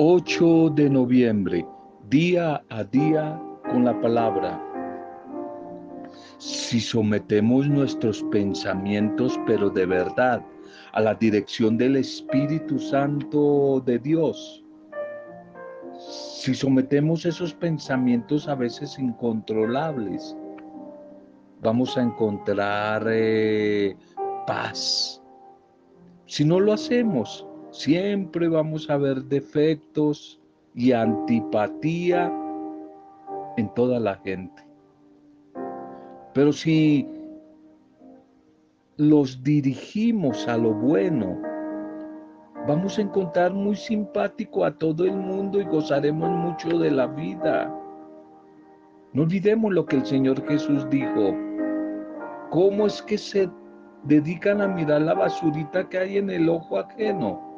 8 de noviembre, día a día con la palabra. Si sometemos nuestros pensamientos, pero de verdad, a la dirección del Espíritu Santo de Dios, si sometemos esos pensamientos a veces incontrolables, vamos a encontrar eh, paz. Si no lo hacemos, siempre vamos a ver defectos y antipatía en toda la gente. Pero si los dirigimos a lo bueno, vamos a encontrar muy simpático a todo el mundo y gozaremos mucho de la vida. No olvidemos lo que el Señor Jesús dijo. ¿Cómo es que se dedican a mirar la basurita que hay en el ojo ajeno?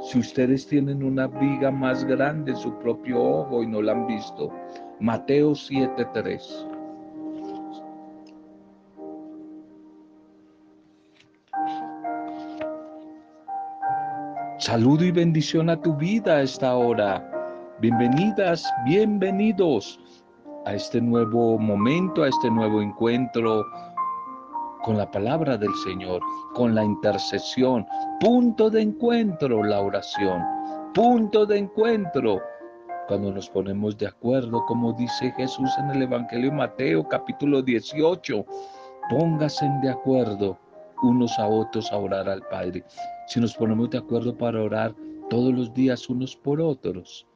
Si ustedes tienen una viga más grande en su propio ojo y no la han visto. Mateo 7:3. Saludo y bendición a tu vida a esta hora. Bienvenidas, bienvenidos a este nuevo momento, a este nuevo encuentro con la palabra del Señor, con la intercesión. Punto de encuentro, la oración. Punto de encuentro. Cuando nos ponemos de acuerdo, como dice Jesús en el Evangelio de Mateo capítulo 18, pónganse de acuerdo unos a otros a orar al Padre. Si nos ponemos de acuerdo para orar todos los días unos por otros,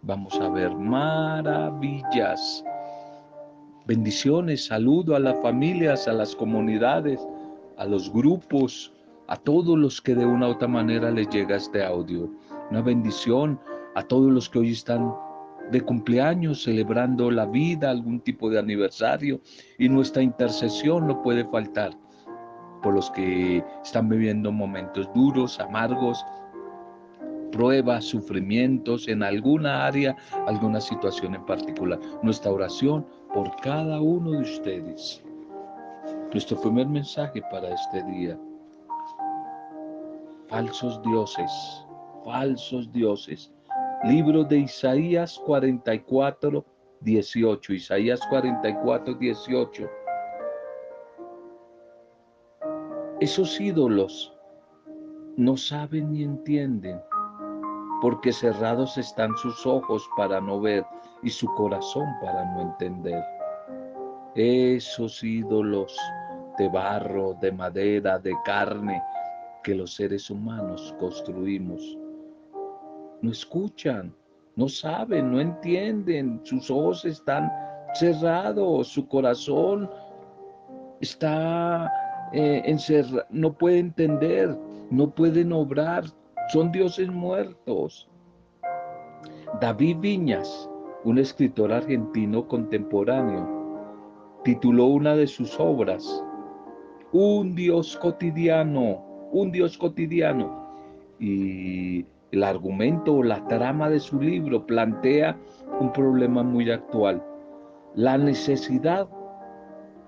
vamos a ver maravillas Bendiciones, saludo a las familias, a las comunidades, a los grupos, a todos los que de una u otra manera les llega este audio. Una bendición a todos los que hoy están de cumpleaños, celebrando la vida, algún tipo de aniversario, y nuestra intercesión no puede faltar por los que están viviendo momentos duros, amargos, pruebas, sufrimientos en alguna área, alguna situación en particular. Nuestra oración por cada uno de ustedes. Nuestro primer mensaje para este día. Falsos dioses, falsos dioses. Libro de Isaías 44, 18. Isaías 44, 18. Esos ídolos no saben ni entienden, porque cerrados están sus ojos para no ver y su corazón para no entender. Esos ídolos de barro, de madera, de carne que los seres humanos construimos, no escuchan, no saben, no entienden, sus ojos están cerrados, su corazón está eh, encerrado, no puede entender, no pueden obrar, son dioses muertos. David Viñas un escritor argentino contemporáneo, tituló una de sus obras, Un Dios cotidiano, un Dios cotidiano. Y el argumento o la trama de su libro plantea un problema muy actual, la necesidad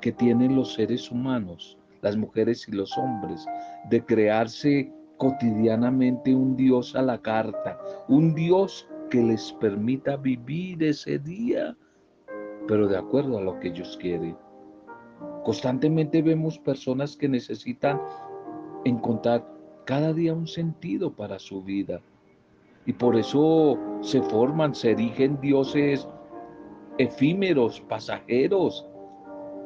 que tienen los seres humanos, las mujeres y los hombres, de crearse cotidianamente un Dios a la carta, un Dios que les permita vivir ese día, pero de acuerdo a lo que ellos quieren. Constantemente vemos personas que necesitan encontrar cada día un sentido para su vida. Y por eso se forman, se erigen dioses efímeros, pasajeros,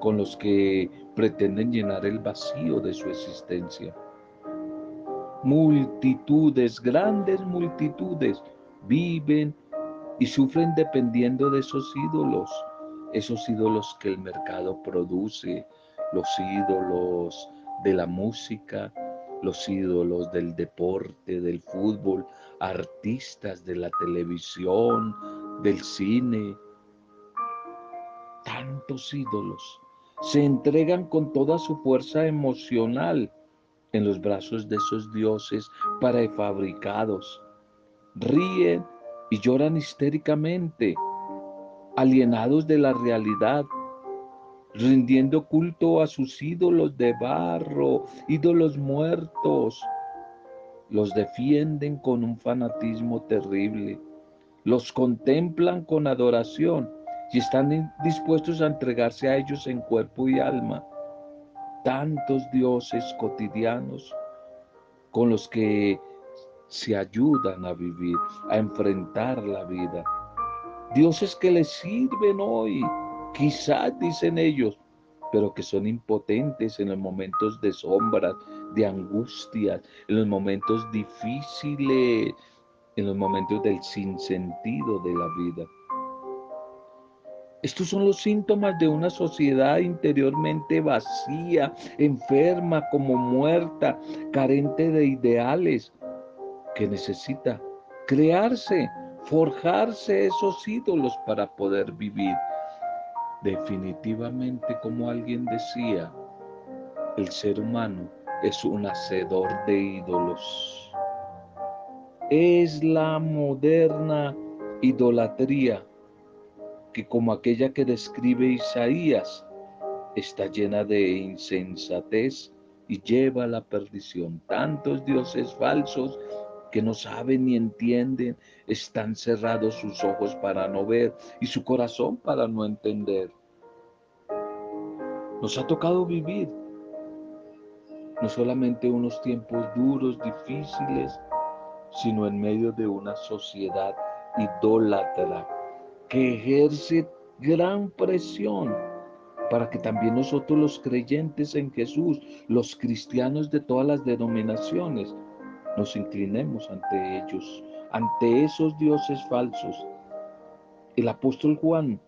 con los que pretenden llenar el vacío de su existencia. Multitudes, grandes multitudes, viven y sufren dependiendo de esos ídolos, esos ídolos que el mercado produce, los ídolos de la música, los ídolos del deporte, del fútbol, artistas de la televisión, del cine, tantos ídolos. Se entregan con toda su fuerza emocional en los brazos de esos dioses prefabricados ríen y lloran histéricamente, alienados de la realidad, rindiendo culto a sus ídolos de barro, ídolos muertos, los defienden con un fanatismo terrible, los contemplan con adoración y están dispuestos a entregarse a ellos en cuerpo y alma. Tantos dioses cotidianos con los que se ayudan a vivir, a enfrentar la vida. Dioses que les sirven hoy, quizás dicen ellos, pero que son impotentes en los momentos de sombras, de angustias, en los momentos difíciles, en los momentos del sinsentido de la vida. Estos son los síntomas de una sociedad interiormente vacía, enferma, como muerta, carente de ideales, que necesita crearse, forjarse esos ídolos para poder vivir. Definitivamente, como alguien decía, el ser humano es un hacedor de ídolos. Es la moderna idolatría que como aquella que describe Isaías, está llena de insensatez y lleva a la perdición. Tantos dioses falsos que no saben ni entienden, están cerrados sus ojos para no ver y su corazón para no entender. Nos ha tocado vivir no solamente unos tiempos duros, difíciles, sino en medio de una sociedad idólatra que ejerce gran presión para que también nosotros los creyentes en Jesús, los cristianos de todas las denominaciones, nos inclinemos ante ellos, ante esos dioses falsos. El apóstol Juan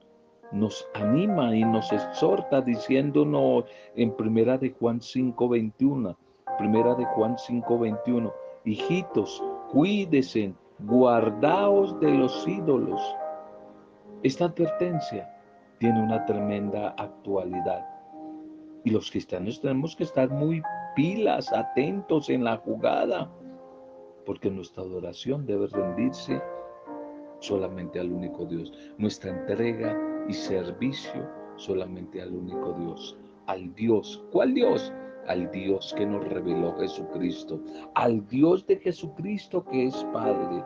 nos anima y nos exhorta diciéndonos en primera de Juan 5:21, primera de Juan 5:21, hijitos, cuídense, guardaos de los ídolos. Esta advertencia tiene una tremenda actualidad y los cristianos tenemos que estar muy pilas, atentos en la jugada porque nuestra adoración debe rendirse solamente al único Dios. Nuestra entrega y servicio solamente al único Dios. Al Dios. ¿Cuál Dios? Al Dios que nos reveló Jesucristo. Al Dios de Jesucristo que es Padre.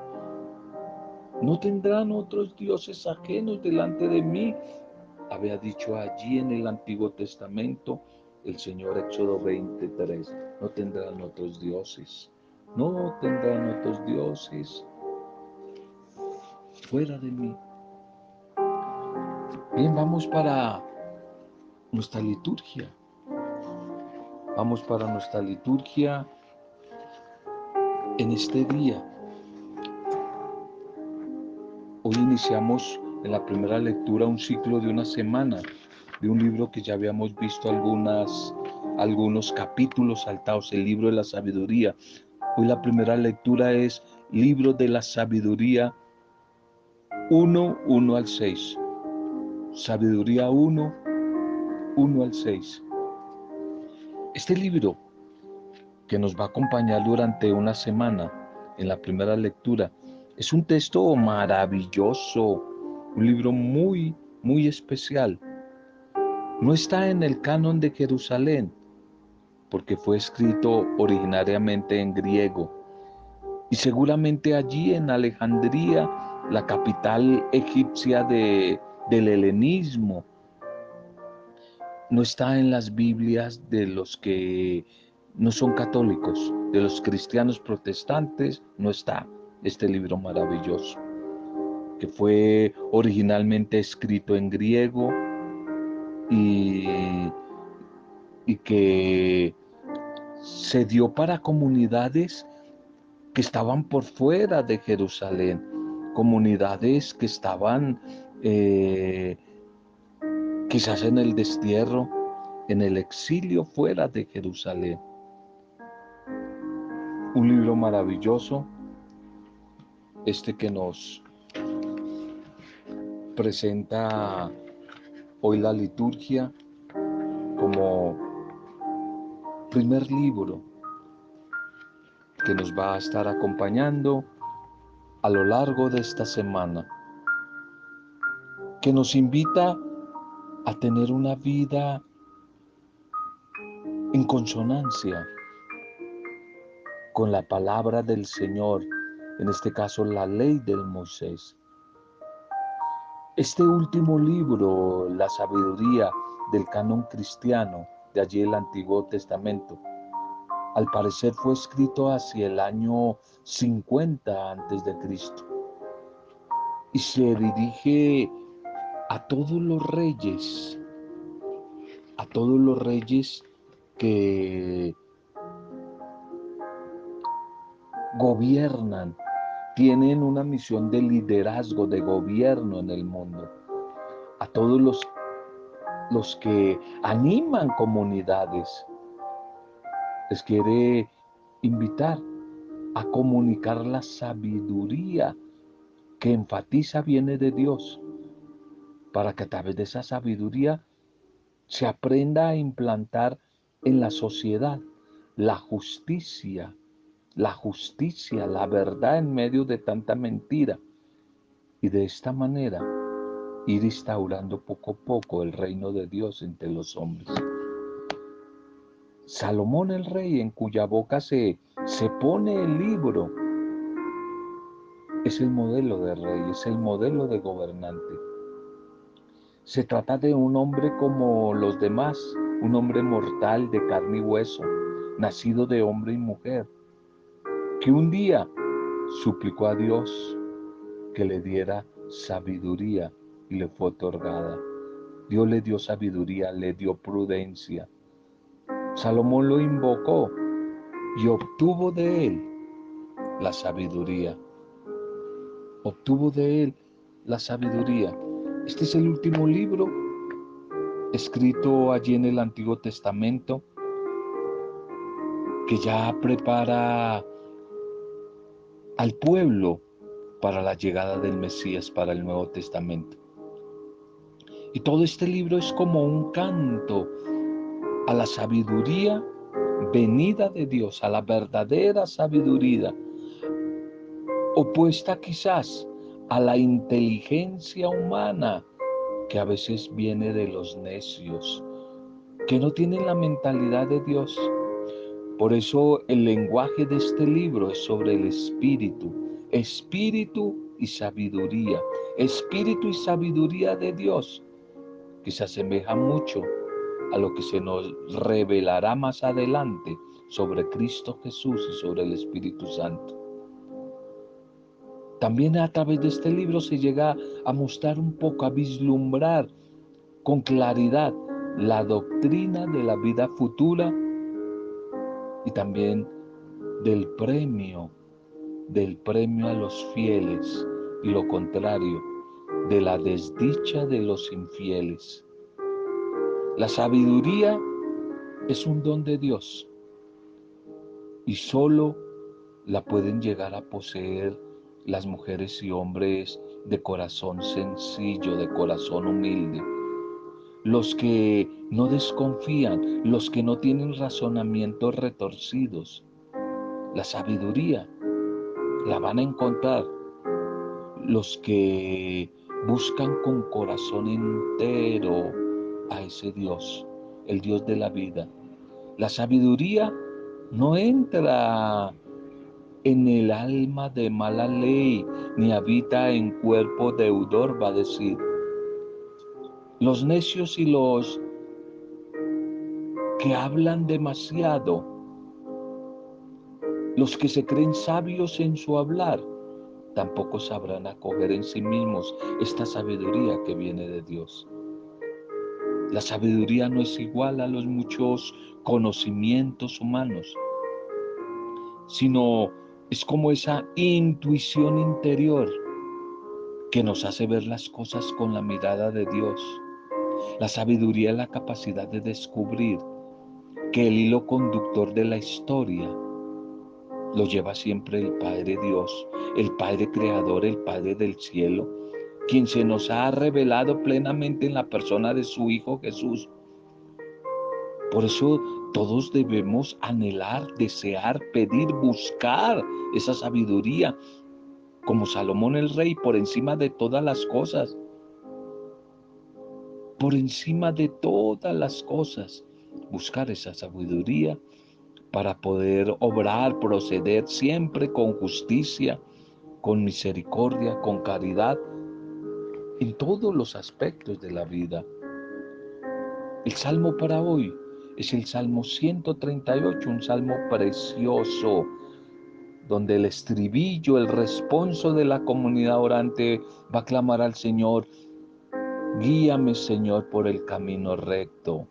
No tendrán otros dioses ajenos delante de mí. Había dicho allí en el Antiguo Testamento el Señor Éxodo 23. No tendrán otros dioses no tendrán otros dioses fuera de mí. Bien, vamos para nuestra liturgia. Vamos para nuestra liturgia en este día. Hoy iniciamos en la primera lectura un ciclo de una semana de un libro que ya habíamos visto algunas, algunos capítulos saltados, el libro de la sabiduría, Hoy la primera lectura es Libro de la Sabiduría 1, 1 al 6. Sabiduría 1, 1 al 6. Este libro que nos va a acompañar durante una semana en la primera lectura es un texto maravilloso, un libro muy, muy especial. No está en el canon de Jerusalén, porque fue escrito originariamente en griego. Y seguramente allí en Alejandría, la capital egipcia de, del helenismo, no está en las Biblias de los que no son católicos, de los cristianos protestantes, no está este libro maravilloso, que fue originalmente escrito en griego y y que se dio para comunidades que estaban por fuera de Jerusalén, comunidades que estaban eh, quizás en el destierro, en el exilio fuera de Jerusalén. Un libro maravilloso, este que nos presenta hoy la liturgia como primer libro que nos va a estar acompañando a lo largo de esta semana, que nos invita a tener una vida en consonancia con la palabra del Señor, en este caso la ley del Moisés. Este último libro, La sabiduría del canon cristiano, allí el Antiguo Testamento, al parecer fue escrito hacia el año 50 antes de Cristo. Y se dirige a todos los reyes, a todos los reyes que gobiernan, tienen una misión de liderazgo, de gobierno en el mundo, a todos los, los que animan comunidades, les quiere invitar a comunicar la sabiduría que enfatiza viene de Dios, para que a través de esa sabiduría se aprenda a implantar en la sociedad la justicia, la justicia, la verdad en medio de tanta mentira. Y de esta manera ir instaurando poco a poco el reino de Dios entre los hombres. Salomón el rey, en cuya boca se, se pone el libro, es el modelo de rey, es el modelo de gobernante. Se trata de un hombre como los demás, un hombre mortal de carne y hueso, nacido de hombre y mujer, que un día suplicó a Dios que le diera sabiduría y le fue otorgada. Dios le dio sabiduría, le dio prudencia, Salomón lo invocó y obtuvo de él la sabiduría. Obtuvo de él la sabiduría. Este es el último libro escrito allí en el Antiguo Testamento que ya prepara al pueblo para la llegada del Mesías, para el Nuevo Testamento. Y todo este libro es como un canto a la sabiduría venida de Dios, a la verdadera sabiduría, opuesta quizás a la inteligencia humana que a veces viene de los necios, que no tienen la mentalidad de Dios. Por eso el lenguaje de este libro es sobre el espíritu, espíritu y sabiduría, espíritu y sabiduría de Dios, que se asemeja mucho a lo que se nos revelará más adelante sobre Cristo Jesús y sobre el Espíritu Santo. También a través de este libro se llega a mostrar un poco, a vislumbrar con claridad la doctrina de la vida futura y también del premio, del premio a los fieles y lo contrario, de la desdicha de los infieles. La sabiduría es un don de Dios y solo la pueden llegar a poseer las mujeres y hombres de corazón sencillo, de corazón humilde. Los que no desconfían, los que no tienen razonamientos retorcidos. La sabiduría la van a encontrar los que buscan con corazón entero a ese Dios, el Dios de la vida. La sabiduría no entra en el alma de mala ley, ni habita en cuerpo deudor, va a decir. Los necios y los que hablan demasiado, los que se creen sabios en su hablar, tampoco sabrán acoger en sí mismos esta sabiduría que viene de Dios. La sabiduría no es igual a los muchos conocimientos humanos, sino es como esa intuición interior que nos hace ver las cosas con la mirada de Dios. La sabiduría es la capacidad de descubrir que el hilo conductor de la historia lo lleva siempre el Padre Dios, el Padre Creador, el Padre del cielo, quien se nos ha revelado plenamente en la persona de su Hijo Jesús. Por eso todos debemos anhelar, desear, pedir, buscar esa sabiduría, como Salomón el Rey, por encima de todas las cosas. Por encima de todas las cosas, buscar esa sabiduría para poder obrar, proceder siempre con justicia, con misericordia, con caridad, en todos los aspectos de la vida. El salmo para hoy es el Salmo 138, un salmo precioso, donde el estribillo, el responso de la comunidad orante va a clamar al Señor, guíame Señor por el camino recto.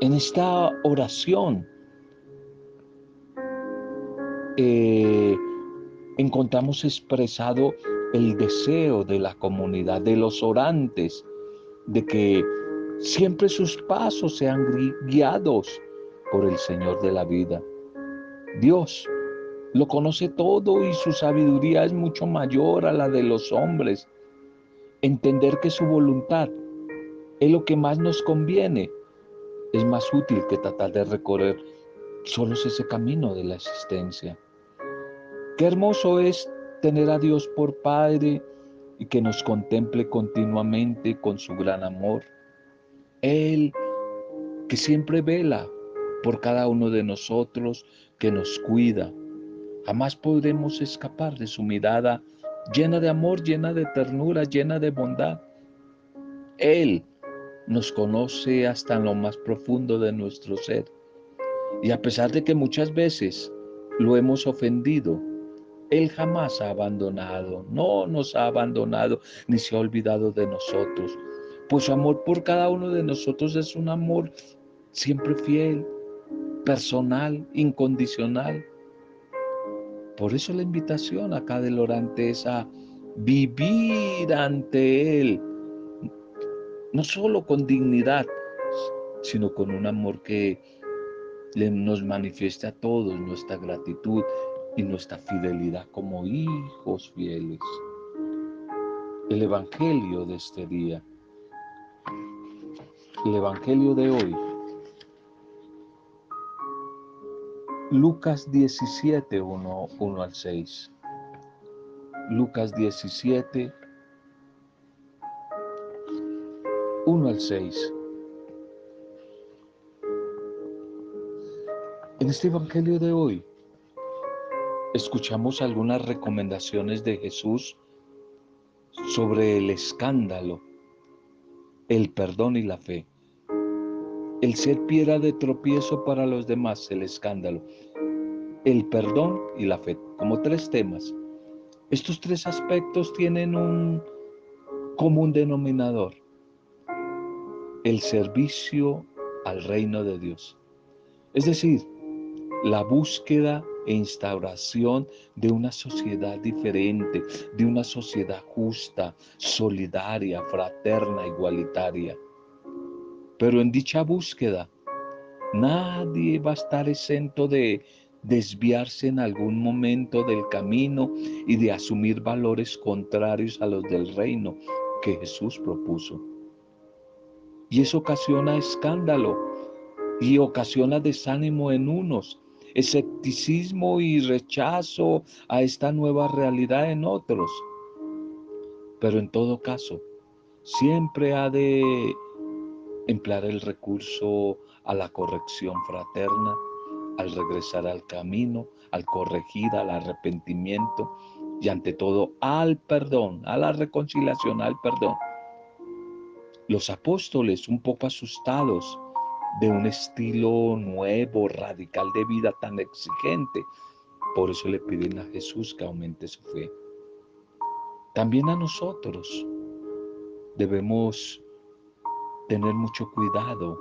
En esta oración eh, encontramos expresado el deseo de la comunidad, de los orantes, de que siempre sus pasos sean guiados por el Señor de la vida. Dios lo conoce todo y su sabiduría es mucho mayor a la de los hombres. Entender que su voluntad es lo que más nos conviene es más útil que tratar de recorrer solo ese camino de la existencia. Qué hermoso es tener a Dios por Padre y que nos contemple continuamente con su gran amor. Él que siempre vela por cada uno de nosotros, que nos cuida. Jamás podremos escapar de su mirada llena de amor, llena de ternura, llena de bondad. Él nos conoce hasta en lo más profundo de nuestro ser. Y a pesar de que muchas veces lo hemos ofendido, Él jamás ha abandonado, no nos ha abandonado ni se ha olvidado de nosotros. Pues su amor por cada uno de nosotros es un amor siempre fiel, personal, incondicional. Por eso la invitación acá del orante es a vivir ante Él, no solo con dignidad, sino con un amor que nos manifieste a todos nuestra gratitud y nuestra fidelidad como hijos fieles. El Evangelio de este día, el Evangelio de hoy, Lucas 17, 1, 1 al 6. Lucas 17, 1 al 6. En este Evangelio de hoy escuchamos algunas recomendaciones de Jesús sobre el escándalo, el perdón y la fe. El ser piedra de tropiezo para los demás, el escándalo, el perdón y la fe, como tres temas. Estos tres aspectos tienen un común denominador el servicio al reino de Dios. Es decir, la búsqueda e instauración de una sociedad diferente, de una sociedad justa, solidaria, fraterna, igualitaria. Pero en dicha búsqueda, nadie va a estar exento de desviarse en algún momento del camino y de asumir valores contrarios a los del reino que Jesús propuso. Y eso ocasiona escándalo y ocasiona desánimo en unos, escepticismo y rechazo a esta nueva realidad en otros. Pero en todo caso, siempre ha de emplear el recurso a la corrección fraterna, al regresar al camino, al corregir, al arrepentimiento y ante todo al perdón, a la reconciliación, al perdón. Los apóstoles, un poco asustados de un estilo nuevo, radical de vida tan exigente, por eso le piden a Jesús que aumente su fe. También a nosotros debemos tener mucho cuidado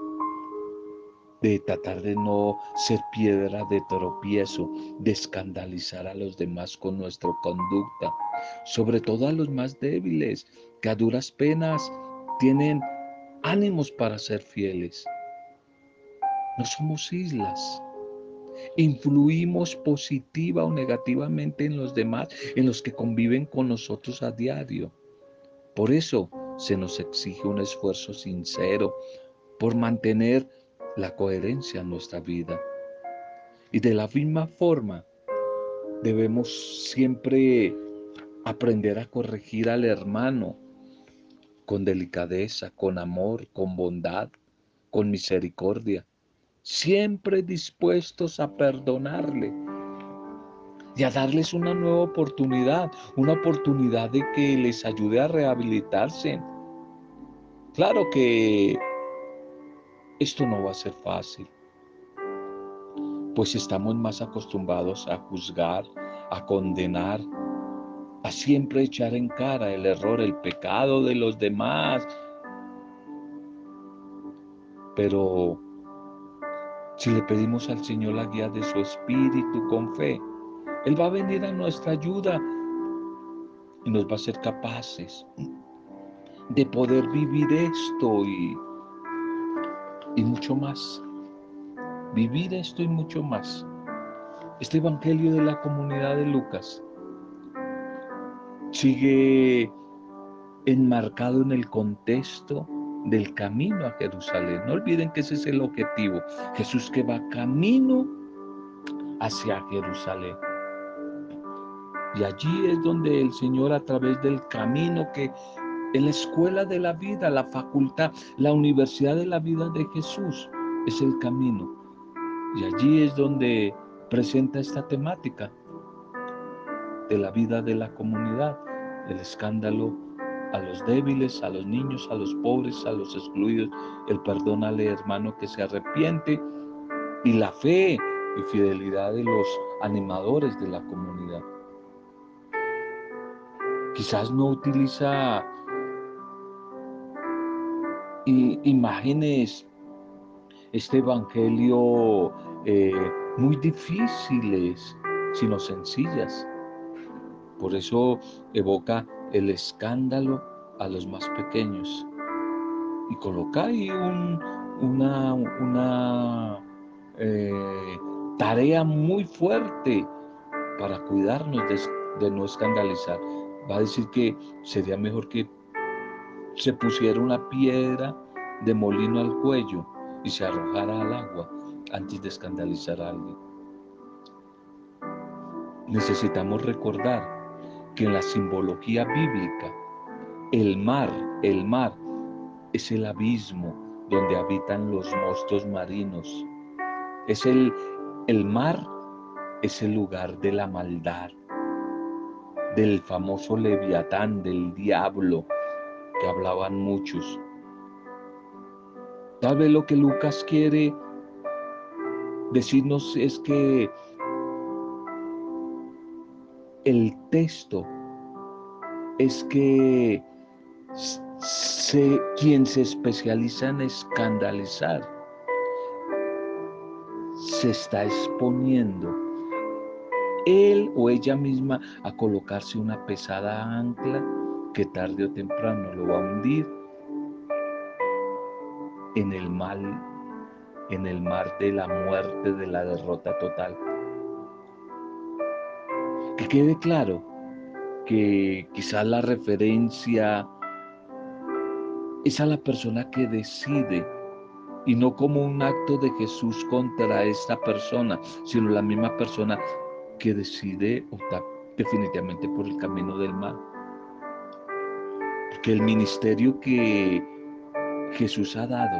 de tratar de no ser piedra de tropiezo, de escandalizar a los demás con nuestra conducta, sobre todo a los más débiles, que a duras penas tienen ánimos para ser fieles. No somos islas. Influimos positiva o negativamente en los demás, en los que conviven con nosotros a diario. Por eso se nos exige un esfuerzo sincero por mantener la coherencia en nuestra vida. Y de la misma forma, debemos siempre aprender a corregir al hermano, con delicadeza, con amor, con bondad, con misericordia, siempre dispuestos a perdonarle y a darles una nueva oportunidad, una oportunidad de que les ayude a rehabilitarse. Claro que esto no va a ser fácil, pues estamos más acostumbrados a juzgar, a condenar, a siempre echar en cara el error, el pecado de los demás. Pero si le pedimos al Señor la guía de su espíritu con fe, Él va a venir a nuestra ayuda y nos va a ser capaces de poder vivir esto y, y mucho más. Vivir esto y mucho más. Este Evangelio de la comunidad de Lucas sigue enmarcado en el contexto del camino a Jerusalén. No olviden que ese es el objetivo. Jesús que va camino hacia Jerusalén. Y allí es donde el Señor a través del camino que en la escuela de la vida, la facultad, la universidad de la vida de Jesús es el camino. Y allí es donde presenta esta temática de la vida de la comunidad, el escándalo a los débiles, a los niños, a los pobres, a los excluidos, el perdón al hermano que se arrepiente y la fe y fidelidad de los animadores de la comunidad. Quizás no utiliza imágenes, este evangelio eh, muy difíciles, sino sencillas. Por eso evoca el escándalo a los más pequeños. Y coloca ahí una, eh, tarea muy fuerte para cuidarnos de, no escandalizar. Va a decir que sería mejor que se pusiera una piedra de molino al cuello y se arrojara al agua antes de escandalizar a alguien. Necesitamos recordar que en la simbología bíblica el mar, el mar es el abismo donde habitan los monstruos marinos. Es el, el mar es el lugar de la maldad, del famoso leviatán, del diablo, que hablaban muchos. Tal vez lo que Lucas quiere decirnos es que el texto es que quien se especializa en escandalizar se está exponiendo él o ella misma a colocarse una pesada ancla que tarde o temprano lo va a hundir en el mal, en el mar de la muerte, de la derrota total. Que quede claro que quizás la referencia es a la persona que decide y no como un acto de Jesús contra esta persona, sino la misma persona que decide optar definitivamente por el camino del mal. Porque el ministerio que Jesús ha dado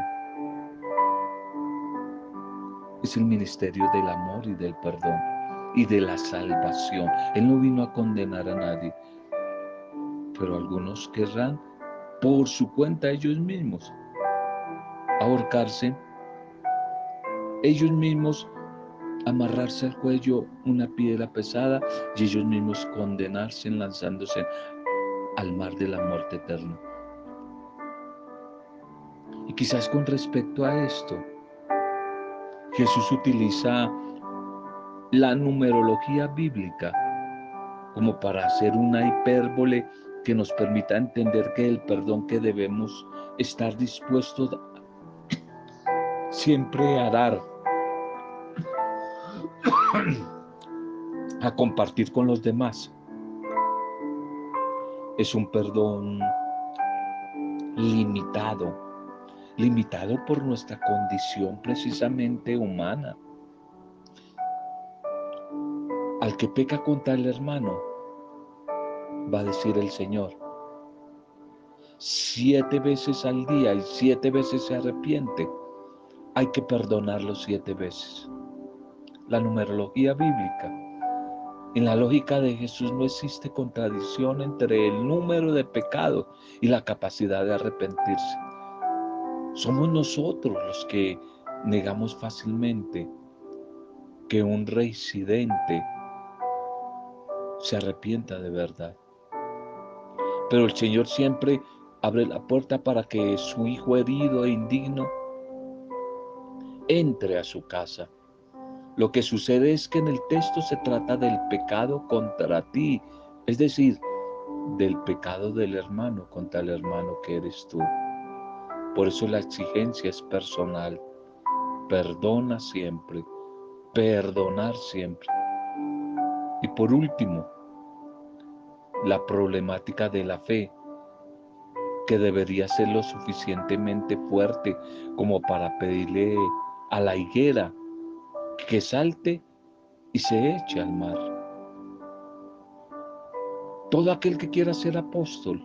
es el ministerio del amor y del perdón y de la salvación. Él no vino a condenar a nadie, pero algunos querrán por su cuenta ellos mismos ahorcarse, ellos mismos amarrarse al cuello una piedra pesada y ellos mismos condenarse lanzándose al mar de la muerte eterna. Y quizás con respecto a esto, Jesús utiliza la numerología bíblica como para hacer una hipérbole que nos permita entender que el perdón que debemos estar dispuestos siempre a dar, a compartir con los demás, es un perdón limitado, limitado por nuestra condición precisamente humana. Que peca contra el hermano, va a decir el Señor, siete veces al día y siete veces se arrepiente, hay que perdonarlo siete veces. La numerología bíblica. En la lógica de Jesús no existe contradicción entre el número de pecados y la capacidad de arrepentirse. Somos nosotros los que negamos fácilmente que un reincidente se arrepienta de verdad. Pero el Señor siempre abre la puerta para que su hijo herido e indigno entre a su casa. Lo que sucede es que en el texto se trata del pecado contra ti, es decir, del pecado del hermano contra el hermano que eres tú. Por eso la exigencia es personal. Perdona siempre, perdonar siempre. Y por último, la problemática de la fe, que debería ser lo suficientemente fuerte como para pedirle a la higuera que salte y se eche al mar. Todo aquel que quiera ser apóstol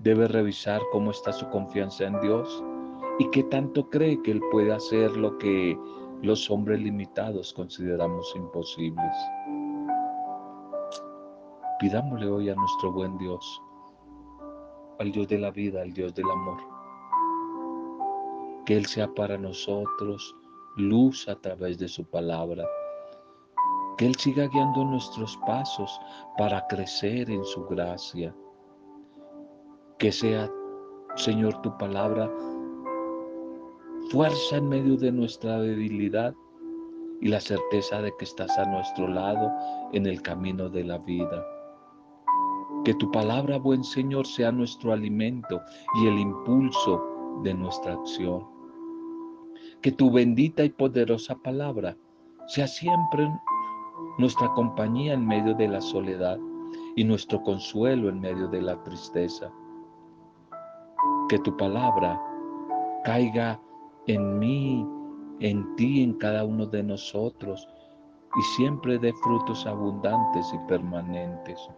debe revisar cómo está su confianza en Dios y qué tanto cree que Él puede hacer lo que los hombres limitados consideramos imposibles. Pidámosle hoy a nuestro buen Dios, al Dios de la vida, al Dios del amor, que Él sea para nosotros luz a través de su palabra, que Él siga guiando nuestros pasos para crecer en su gracia, que sea, Señor, tu palabra fuerza en medio de nuestra debilidad y la certeza de que estás a nuestro lado en el camino de la vida. Que tu palabra, buen Señor, sea nuestro alimento y el impulso de nuestra acción. Que tu bendita y poderosa palabra sea siempre nuestra compañía en medio de la soledad y nuestro consuelo en medio de la tristeza. Que tu palabra caiga en mí, en ti, en cada uno de nosotros y siempre dé frutos abundantes y permanentes.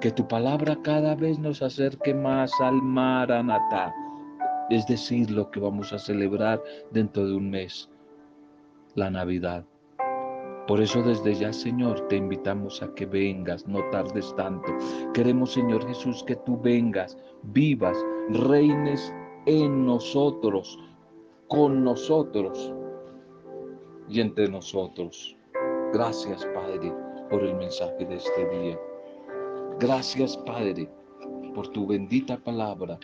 Que tu palabra cada vez nos acerque más al Maranatá, es decir, lo que vamos a celebrar dentro de un mes, la Navidad. Por eso desde ya, Señor, te invitamos a que vengas, no tardes tanto. Queremos, Señor Jesús, que tú vengas, vivas, reines en nosotros, con nosotros y entre nosotros. Gracias, Padre, por el mensaje de este día. Gracias, Padre, por tu bendita palabra,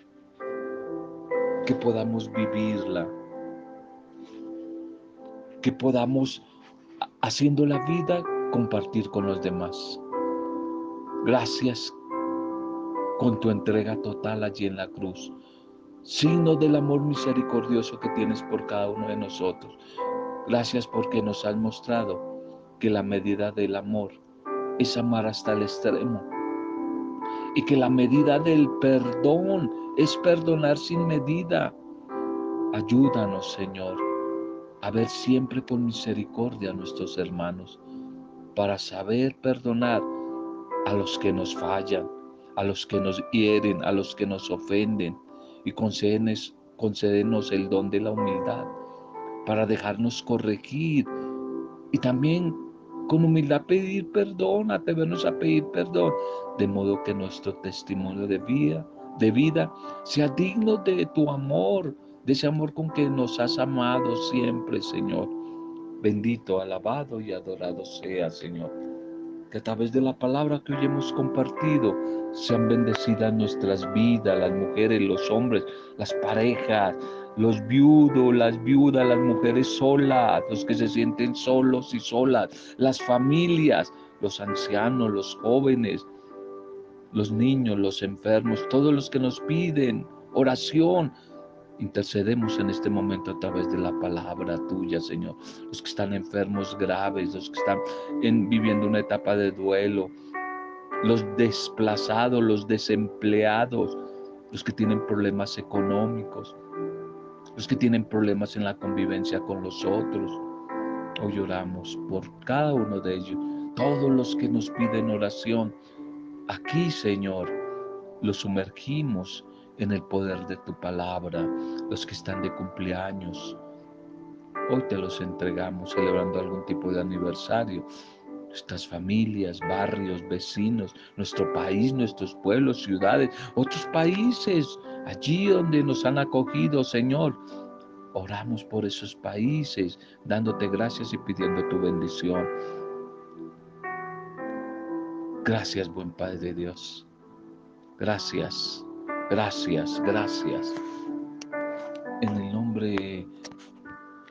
que podamos vivirla, que podamos, haciendo la vida, compartir con los demás. Gracias con tu entrega total allí en la cruz, signo del amor misericordioso que tienes por cada uno de nosotros. Gracias porque nos has mostrado que la medida del amor es amar hasta el extremo y que la medida del perdón es perdonar sin medida. Ayúdanos, Señor, a ver siempre con misericordia a nuestros hermanos, para saber perdonar a los que nos fallan, a los que nos hieren, a los que nos ofenden, y concédenos, concédenos el don de la humildad para dejarnos corregir y también con humildad pedir perdón, atrevernos a pedir perdón, de modo que nuestro testimonio de vida, de vida sea digno de tu amor, de ese amor con que nos has amado siempre, Señor. Bendito, alabado y adorado sea, Señor. Que a través de la palabra que hoy hemos compartido sean bendecidas nuestras vidas, las mujeres, los hombres, las parejas, los viudos, las viudas, las mujeres solas, los que se sienten solos y solas, las familias, los ancianos, los jóvenes, los niños, los enfermos, todos los que nos piden oración. Intercedemos en este momento a través de la palabra tuya, Señor. Los que están enfermos graves, los que están viviendo una etapa de duelo, los desplazados, los desempleados, los que tienen problemas económicos, los que tienen problemas en la convivencia con los otros. Hoy oramos por cada uno de ellos, todos los que nos piden oración. Aquí, Señor, los sumergimos en el poder de tu palabra, los que están de cumpleaños. Hoy te los entregamos celebrando algún tipo de aniversario. Nuestras familias, barrios, vecinos, nuestro país, nuestros pueblos, ciudades, otros países, allí donde nos han acogido, Señor. Oramos por esos países, dándote gracias y pidiendo tu bendición. Gracias, buen Padre Dios. Gracias, gracias, gracias. En el nombre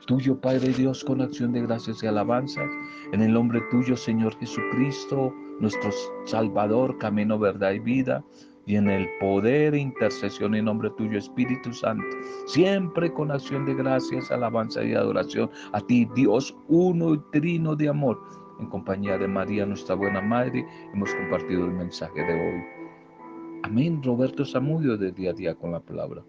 tuyo, Padre Dios, con acción de gracias y alabanzas. En el nombre tuyo, Señor Jesucristo, nuestro Salvador, camino, verdad y vida. Y en el poder e intercesión en nombre tuyo, Espíritu Santo, siempre con acción de gracias, alabanza y adoración a ti, Dios uno y trino de amor en compañía de María, nuestra buena madre, hemos compartido el mensaje de hoy. Amén. Roberto Samudio de día a día con la palabra.